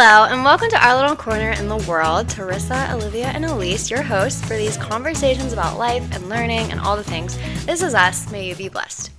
Hello, and welcome to our little corner in the world. Tarissa, Alivia, and Elise, your hosts for these conversations about life and learning and all the things. This is us. May you be blessed.